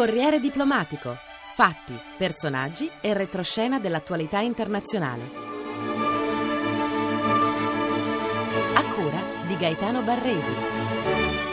Corriere diplomatico. Fatti, personaggi e retroscena dell'attualità internazionale. A cura di Gaetano Barresi.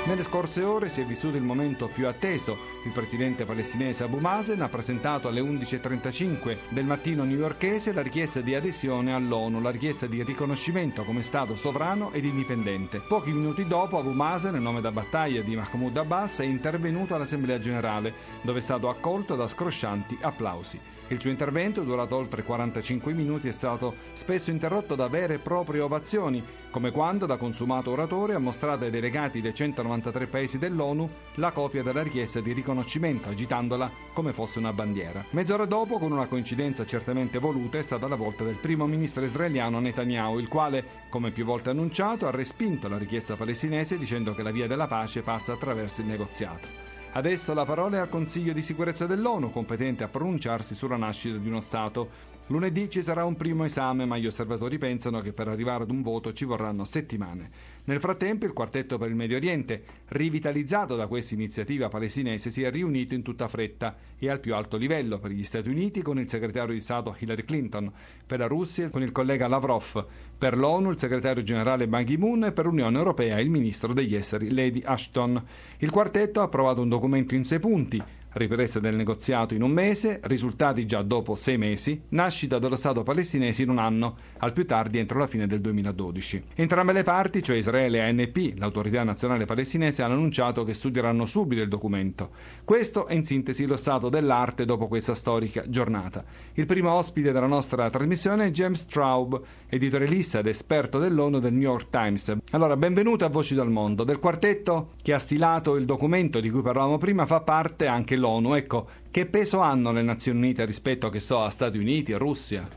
Nelle scorse ore si è vissuto il momento più atteso. Il presidente palestinese Abu Mazen ha presentato alle 11.35 del mattino newyorkese la richiesta di adesione all'ONU, la richiesta di riconoscimento come Stato sovrano ed indipendente. Pochi minuti dopo Abu Mazen, in nome da battaglia di Mahmoud Abbas, è intervenuto all'Assemblea generale, dove è stato accolto da scroscianti applausi. Il suo intervento, durato oltre 45 minuti, è stato spesso interrotto da vere e proprie ovazioni, come quando da consumato oratore ha mostrato ai delegati dei 193 paesi dell'ONU la copia della richiesta di riconoscimento, agitandola come fosse una bandiera. Mezz'ora dopo, con una coincidenza certamente voluta, è stata la volta del primo ministro israeliano Netanyahu, il quale, come più volte annunciato, ha respinto la richiesta palestinese dicendo che la via della pace passa attraverso il negoziato. Adesso la parola è al Consiglio di sicurezza dell'ONU, competente a pronunciarsi sulla nascita di uno Stato. Lunedì ci sarà un primo esame, ma gli osservatori pensano che per arrivare ad un voto ci vorranno settimane. Nel frattempo il quartetto per il Medio Oriente, rivitalizzato da questa iniziativa palestinese, si è riunito in tutta fretta e al più alto livello per gli Stati Uniti con il segretario di Stato Hillary Clinton, per la Russia con il collega Lavrov, per l'ONU il segretario generale Ban Ki-moon e per l'Unione Europea il ministro degli esteri Lady Ashton. Il quartetto ha approvato un documento in sei punti ripresa del negoziato in un mese, risultati già dopo sei mesi, nascita dello Stato palestinese in un anno, al più tardi entro la fine del 2012. Entrambe le parti, cioè Israele e ANP, l'autorità nazionale palestinese, hanno annunciato che studieranno subito il documento. Questo è in sintesi lo stato dell'arte dopo questa storica giornata. Il primo ospite della nostra trasmissione è James Straub, editorialista ed esperto dell'ONU del New York Times. Allora, benvenuto a Voci dal Mondo. Del quartetto che ha stilato il documento di cui parlavamo prima fa parte anche l'ONU. Ecco, che peso hanno le Nazioni Unite rispetto so, a Stati Uniti e Russia?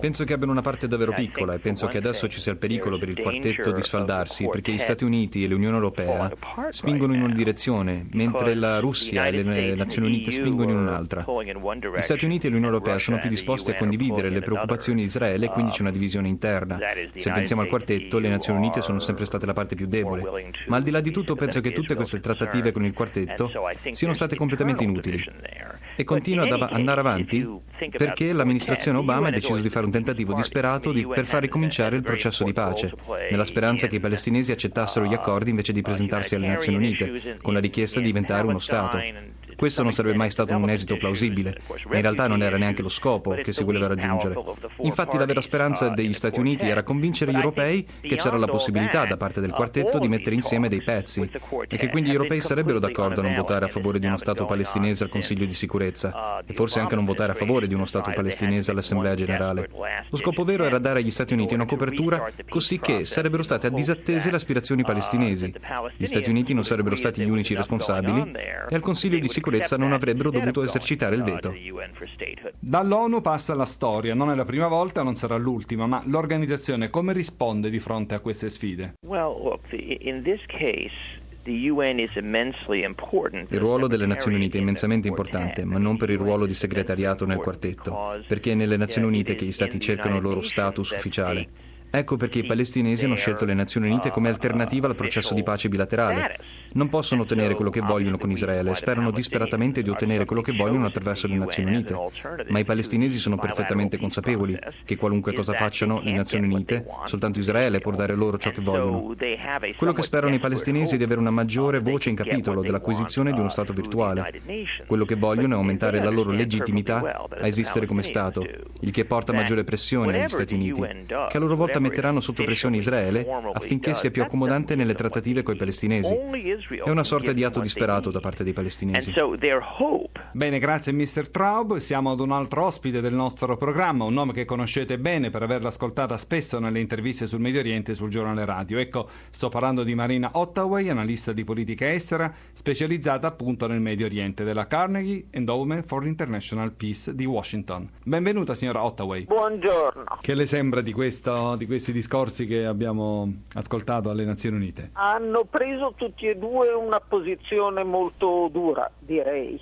Penso che abbiano una parte davvero piccola e penso che adesso ci sia il pericolo per il quartetto di sfaldarsi perché gli Stati Uniti e l'Unione Europea spingono in una direzione, mentre la Russia e le Nazioni Unite spingono in un'altra. Gli Stati Uniti e l'Unione Europea sono più disposti a condividere le preoccupazioni di Israele e quindi c'è una divisione interna. Se pensiamo al quartetto, le Nazioni Unite sono sempre state la parte più debole. Ma al di là di tutto penso che tutte queste trattative con il quartetto siano state completamente inutili. E continua ad andare avanti perché l'amministrazione Obama ha deciso di fare un tentativo disperato di, per far ricominciare il processo di pace, nella speranza che i palestinesi accettassero gli accordi invece di presentarsi alle Nazioni Unite, con la richiesta di diventare uno Stato. Questo non sarebbe mai stato un esito plausibile, ma in realtà non era neanche lo scopo che si voleva raggiungere. Infatti la vera speranza degli Stati Uniti era convincere gli europei che c'era la possibilità da parte del quartetto di mettere insieme dei pezzi e che quindi gli europei sarebbero d'accordo a non votare a favore di uno Stato palestinese al Consiglio di sicurezza e forse anche a non votare a favore di uno Stato palestinese all'Assemblea generale. Lo scopo vero era dare agli Stati Uniti una copertura così che sarebbero state disattese le aspirazioni palestinesi. Gli Stati Uniti non sarebbero stati gli unici responsabili e al Consiglio di sicurezza sicurezza non avrebbero dovuto esercitare il veto. Dall'ONU passa la storia, non è la prima volta, non sarà l'ultima, ma l'organizzazione come risponde di fronte a queste sfide? Il ruolo delle Nazioni Unite è immensamente importante, ma non per il ruolo di segretariato nel quartetto, perché è nelle Nazioni Unite che gli Stati cercano il loro status ufficiale. Ecco perché i palestinesi hanno scelto le Nazioni Unite come alternativa al processo di pace bilaterale. Non possono ottenere quello che vogliono con Israele sperano disperatamente di ottenere quello che vogliono attraverso le Nazioni Unite. Ma i palestinesi sono perfettamente consapevoli che qualunque cosa facciano le Nazioni Unite, soltanto Israele può dare loro ciò che vogliono. Quello che sperano i palestinesi è di avere una maggiore voce in capitolo dell'acquisizione di uno Stato virtuale. Quello che vogliono è aumentare la loro legittimità a esistere come Stato, il che porta maggiore pressione agli Stati Uniti, che a loro volta metteranno sotto pressione Israele affinché sia più accomodante nelle trattative coi palestinesi. È una sorta di atto disperato da parte dei palestinesi. Bene, grazie Mr. Traub. Siamo ad un altro ospite del nostro programma, un nome che conoscete bene per averla ascoltata spesso nelle interviste sul Medio Oriente e sul giornale radio. Ecco, sto parlando di Marina Ottaway, analista di politica estera, specializzata appunto nel Medio Oriente della Carnegie Endowment for International Peace di Washington. Benvenuta signora Ottaway. Buongiorno. Che le sembra di, questo, di questi discorsi che abbiamo ascoltato alle Nazioni Unite? Hanno preso tutti e due una posizione molto dura, direi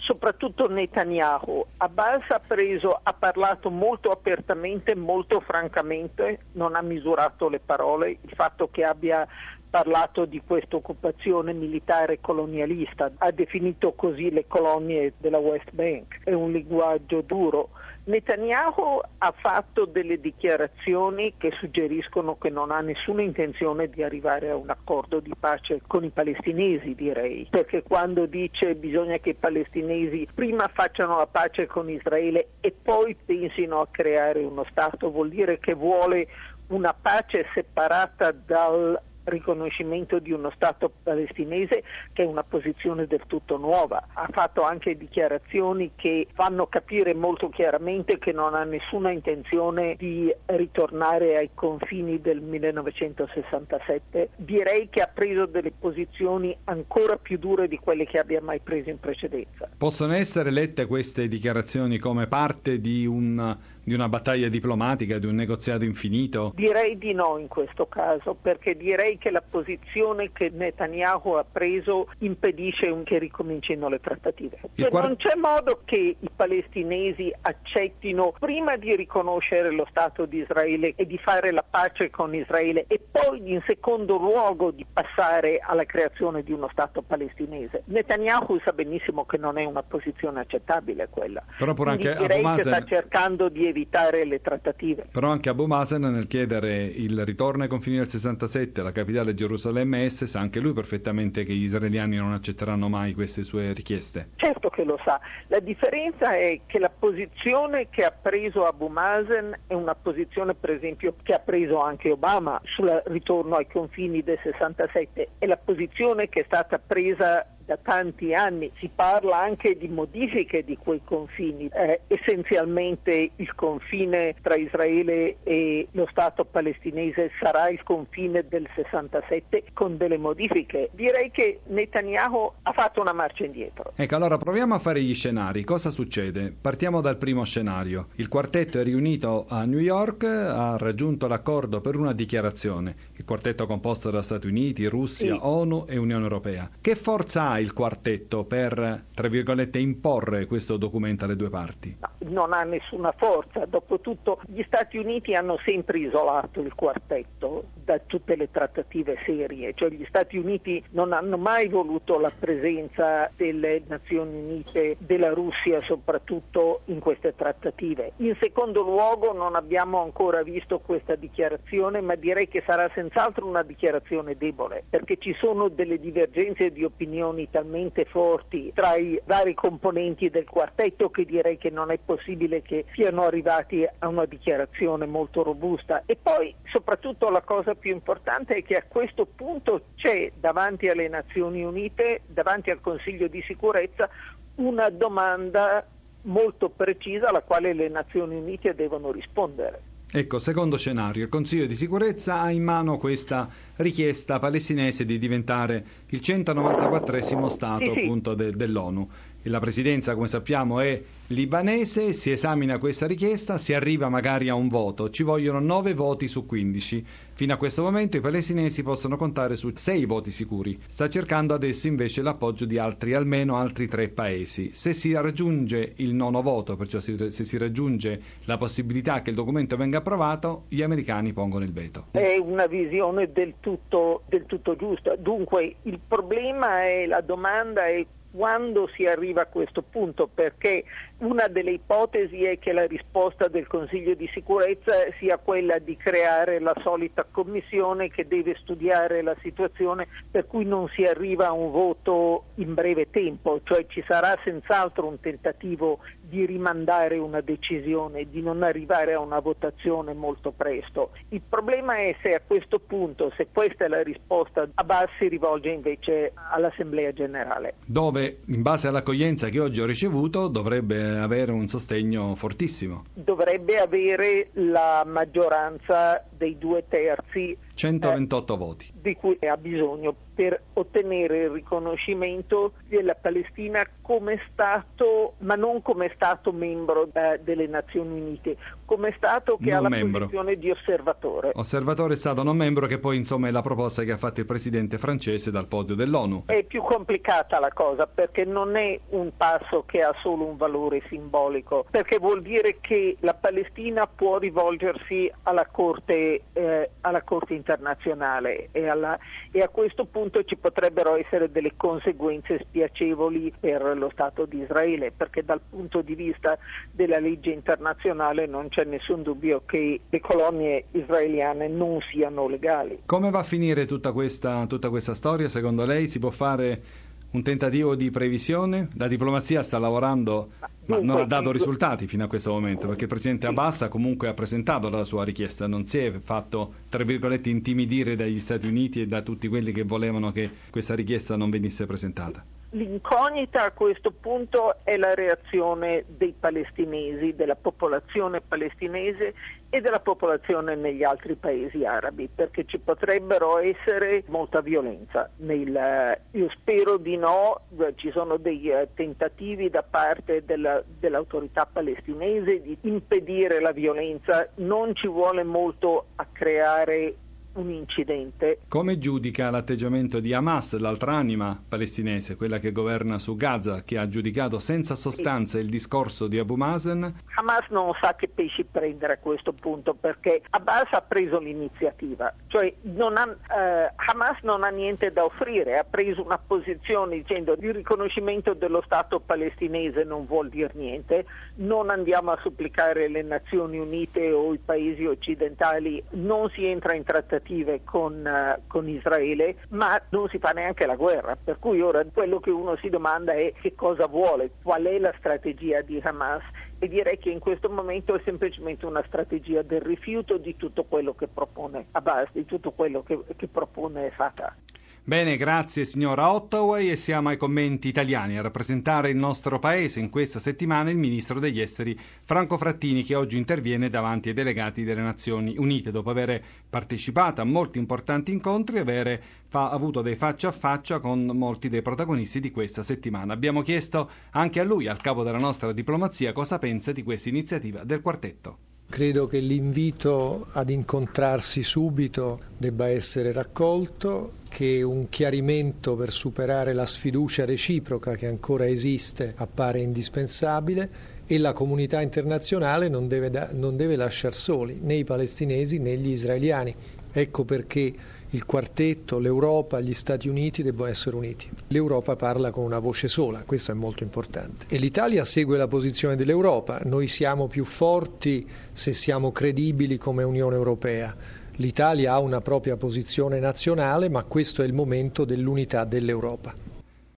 soprattutto Netanyahu. Abbas ha, preso, ha parlato molto apertamente, molto francamente, non ha misurato le parole, il fatto che abbia parlato di questa occupazione militare colonialista, ha definito così le colonie della West Bank, è un linguaggio duro. Netanyahu ha fatto delle dichiarazioni che suggeriscono che non ha nessuna intenzione di arrivare a un accordo di pace con i palestinesi, direi, perché quando dice bisogna che i palestinesi prima facciano la pace con Israele e poi pensino a creare uno Stato, vuol dire che vuole una pace separata dal riconoscimento di uno Stato palestinese che è una posizione del tutto nuova. Ha fatto anche dichiarazioni che fanno capire molto chiaramente che non ha nessuna intenzione di ritornare ai confini del 1967. Direi che ha preso delle posizioni ancora più dure di quelle che abbia mai preso in precedenza. Possono essere lette queste dichiarazioni come parte di un di una battaglia diplomatica, di un negoziato infinito? Direi di no in questo caso, perché direi che la posizione che Netanyahu ha preso impedisce che ricomincino le trattative. Cioè, quart- non c'è modo che i palestinesi accettino prima di riconoscere lo Stato di Israele e di fare la pace con Israele e poi in secondo luogo di passare alla creazione di uno Stato palestinese. Netanyahu sa benissimo che non è una posizione accettabile quella. Però pure anche direi Mazen... che sta cercando di evitare le trattative. Però anche Abu Mazen nel chiedere il ritorno ai confini del 67, la capitale Gerusalemme Est, sa anche lui perfettamente che gli israeliani non accetteranno mai queste sue richieste. Certo che lo sa. La differenza è che la posizione che ha preso Abu Mazen è una posizione per esempio che ha preso anche Obama sul ritorno ai confini del 67 è la posizione che è stata presa da tanti anni, si parla anche di modifiche di quei confini, eh, essenzialmente il confine tra Israele e lo Stato palestinese sarà il confine del 67 con delle modifiche. Direi che Netanyahu ha fatto una marcia indietro. Ecco, allora proviamo a fare gli scenari. Cosa succede? Partiamo dal primo scenario. Il quartetto è riunito a New York, ha raggiunto l'accordo per una dichiarazione. Il quartetto composto da Stati Uniti, Russia, sì. ONU e Unione Europea. Che forza ha il quartetto per, tra virgolette, imporre questo documento alle due parti? No, non ha nessuna forza. Dopotutto gli Stati Uniti hanno sempre isolato il quartetto da tutte le trattative serie, cioè gli Stati Uniti non hanno mai voluto la presenza delle Nazioni Unite, della Russia soprattutto in queste trattative. In secondo luogo non abbiamo ancora visto questa dichiarazione, ma direi che sarà senz'altro una dichiarazione debole, perché ci sono delle divergenze di opinioni talmente forti tra i vari componenti del quartetto che direi che non è possibile che siano arrivati a una dichiarazione molto robusta. E poi soprattutto la cosa più importante è che a questo punto c'è davanti alle Nazioni Unite, davanti al Consiglio di sicurezza, una domanda molto precisa alla quale le Nazioni Unite devono rispondere. Ecco, secondo scenario, il Consiglio di sicurezza ha in mano questa richiesta palestinese di diventare il 194 Stato sì, sì. appunto de- dell'ONU la presidenza, come sappiamo, è libanese, si esamina questa richiesta, si arriva magari a un voto, ci vogliono 9 voti su 15. Fino a questo momento i palestinesi possono contare su 6 voti sicuri. Sta cercando adesso invece l'appoggio di altri, almeno altri 3 paesi. Se si raggiunge il nono voto, perciò se si raggiunge la possibilità che il documento venga approvato, gli americani pongono il veto. È una visione del tutto, del tutto giusta. Dunque il problema è, la domanda è quando si arriva a questo punto, perché una delle ipotesi è che la risposta del Consiglio di sicurezza sia quella di creare la solita commissione che deve studiare la situazione per cui non si arriva a un voto in breve tempo, cioè ci sarà senz'altro un tentativo di rimandare una decisione, di non arrivare a una votazione molto presto. Il problema è se a questo punto, se questa è la risposta, Abbas si rivolge invece all'Assemblea generale. Dove, in base all'accoglienza che oggi ho ricevuto, dovrebbe avere un sostegno fortissimo. Dovrebbe avere la maggioranza dei due terzi 128 eh, voti. Di cui ha bisogno per ottenere il riconoscimento della Palestina come Stato, ma non come Stato membro eh, delle Nazioni Unite, come Stato che non ha la membro. posizione di osservatore. Osservatore Stato non membro, che poi insomma è la proposta che ha fatto il presidente francese dal podio dell'ONU. È più complicata la cosa perché non è un passo che ha solo un valore simbolico, perché vuol dire che la Palestina può rivolgersi alla Corte eh, alla Corte internazionale e, alla, e, a questo punto ci potrebbero essere delle conseguenze spiacevoli per lo Stato di Israele perché dal punto di vista della legge internazionale non c'è nessun dubbio che le colonie israeliane non siano legali. Come va a finire tutta questa, tutta questa storia? Secondo lei si può fare un tentativo di previsione? La diplomazia sta lavorando ma non ha dato risultati fino a questo momento perché il presidente Abbas comunque ha presentato la sua richiesta, non si è fatto tra virgolette intimidire dagli Stati Uniti e da tutti quelli che volevano che questa richiesta non venisse presentata. L'incognita a questo punto è la reazione dei palestinesi, della popolazione palestinese e della popolazione negli altri paesi arabi, perché ci potrebbero essere molta violenza. Nel, io spero di no, ci sono dei eh, tentativi da parte della, dell'autorità palestinese di impedire la violenza, non ci vuole molto a creare un incidente. Come giudica l'atteggiamento di Hamas, l'altra anima palestinese, quella che governa su Gaza, che ha giudicato senza sostanza il discorso di Abu Mazen? Hamas non sa che pesci prendere a questo punto perché Abbas ha preso l'iniziativa, cioè non ha, eh, Hamas non ha niente da offrire, ha preso una posizione dicendo il riconoscimento dello Stato palestinese non vuol dire niente, non andiamo a supplicare le Nazioni Unite o i paesi occidentali, non si entra in trattativa trattative con, uh, con, Israele, ma non si fa neanche la guerra. Per cui ora quello che uno si domanda è che cosa vuole, qual è la strategia di Hamas e direi che in questo momento è semplicemente una strategia del rifiuto di tutto quello che propone Abbas, di tutto quello che, che propone Fatah. Bene, grazie signora Ottaway e siamo ai commenti italiani. A rappresentare il nostro paese in questa settimana il ministro degli esteri Franco Frattini che oggi interviene davanti ai delegati delle Nazioni Unite dopo aver partecipato a molti importanti incontri e aver fa- avuto dei faccia a faccia con molti dei protagonisti di questa settimana. Abbiamo chiesto anche a lui, al capo della nostra diplomazia, cosa pensa di questa iniziativa del quartetto. Credo che l'invito ad incontrarsi subito debba essere raccolto, che un chiarimento per superare la sfiducia reciproca che ancora esiste appare indispensabile e la comunità internazionale non deve, da, non deve lasciar soli né i palestinesi né gli israeliani. Ecco perché il quartetto, l'Europa, gli Stati Uniti debbono essere uniti. L'Europa parla con una voce sola, questo è molto importante. E l'Italia segue la posizione dell'Europa, noi siamo più forti se siamo credibili come Unione Europea. L'Italia ha una propria posizione nazionale, ma questo è il momento dell'unità dell'Europa.